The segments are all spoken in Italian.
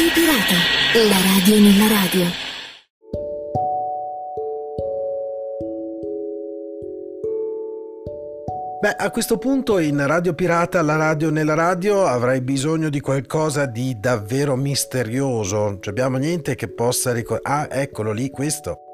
Radio Pirata, la radio nella radio. Beh, a questo punto in Radio Pirata, la radio nella radio, avrei bisogno di qualcosa di davvero misterioso. Non abbiamo niente che possa ricordare. Ah, eccolo lì, questo.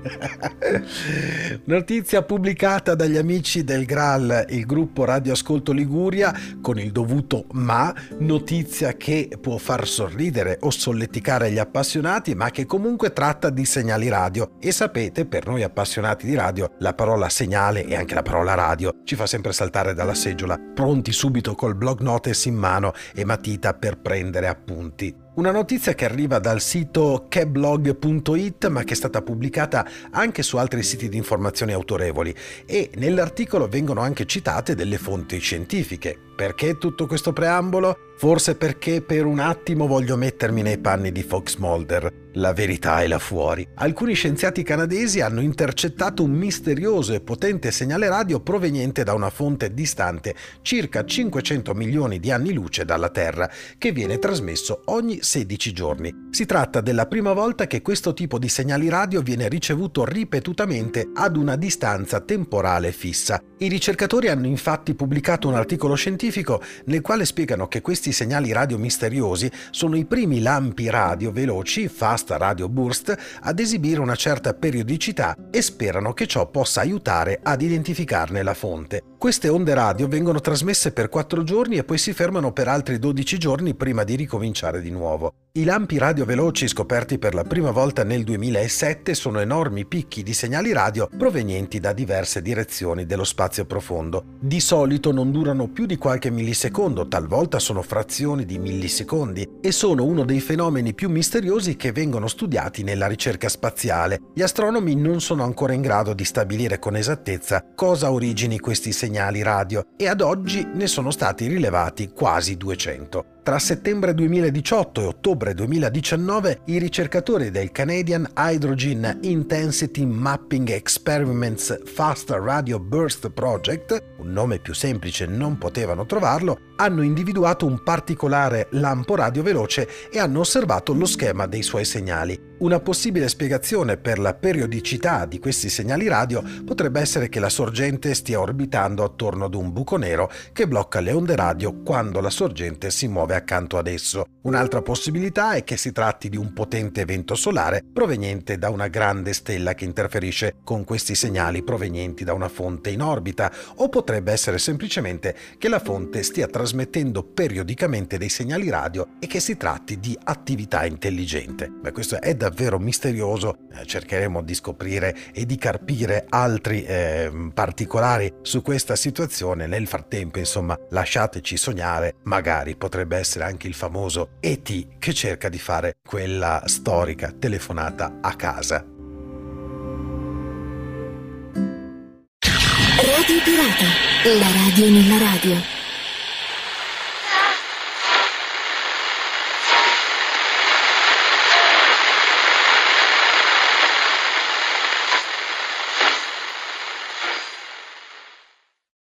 Notizia pubblicata dagli amici del Graal, il gruppo Radio Ascolto Liguria, con il dovuto ma, notizia che può far sorridere o solleticare gli appassionati, ma che comunque tratta di segnali radio. E sapete, per noi appassionati di radio, la parola segnale e anche la parola radio ci fa sempre saltare dalla seggiola, pronti subito col blog notes in mano e matita per prendere appunti. Una notizia che arriva dal sito keblog.it ma che è stata pubblicata anche su altri siti di informazioni autorevoli e nell'articolo vengono anche citate delle fonti scientifiche. Perché tutto questo preambolo? Forse perché per un attimo voglio mettermi nei panni di Fox Mulder. La verità è là fuori. Alcuni scienziati canadesi hanno intercettato un misterioso e potente segnale radio proveniente da una fonte distante circa 500 milioni di anni luce dalla Terra, che viene trasmesso ogni 16 giorni. Si tratta della prima volta che questo tipo di segnali radio viene ricevuto ripetutamente ad una distanza temporale fissa. I ricercatori hanno infatti pubblicato un articolo scientifico nel quale spiegano che questi segnali radio misteriosi sono i primi lampi radio veloci, fast radio burst, ad esibire una certa periodicità e sperano che ciò possa aiutare ad identificarne la fonte. Queste onde radio vengono trasmesse per 4 giorni e poi si fermano per altri 12 giorni prima di ricominciare di nuovo. I lampi radio veloci scoperti per la prima volta nel 2007 sono enormi picchi di segnali radio provenienti da diverse direzioni dello spazio profondo. Di solito non durano più di qualche millisecondo, talvolta sono frazioni di millisecondi e sono uno dei fenomeni più misteriosi che vengono studiati nella ricerca spaziale. Gli astronomi non sono ancora in grado di stabilire con esattezza cosa origini questi segnali radio e ad oggi ne sono stati rilevati quasi 200. Tra settembre 2018 e ottobre 2019 i ricercatori del Canadian Hydrogen Intensity Mapping Experiments Fast Radio Burst Project, un nome più semplice non potevano trovarlo, hanno individuato un particolare lampo radio veloce e hanno osservato lo schema dei suoi segnali. Una possibile spiegazione per la periodicità di questi segnali radio potrebbe essere che la sorgente stia orbitando attorno ad un buco nero che blocca le onde radio quando la sorgente si muove accanto ad esso. Un'altra possibilità è che si tratti di un potente evento solare proveniente da una grande stella che interferisce con questi segnali provenienti da una fonte in orbita, o potrebbe essere semplicemente che la fonte stia trasmettendo periodicamente dei segnali radio e che si tratti di attività intelligente. Ma questo è davvero misterioso, eh, cercheremo di scoprire e di carpire altri eh, particolari su questa situazione. Nel frattempo, insomma, lasciateci sognare, magari potrebbe essere anche il famoso ET che cerca di fare quella storica telefonata a casa. Radio Pirata, la radio nella radio.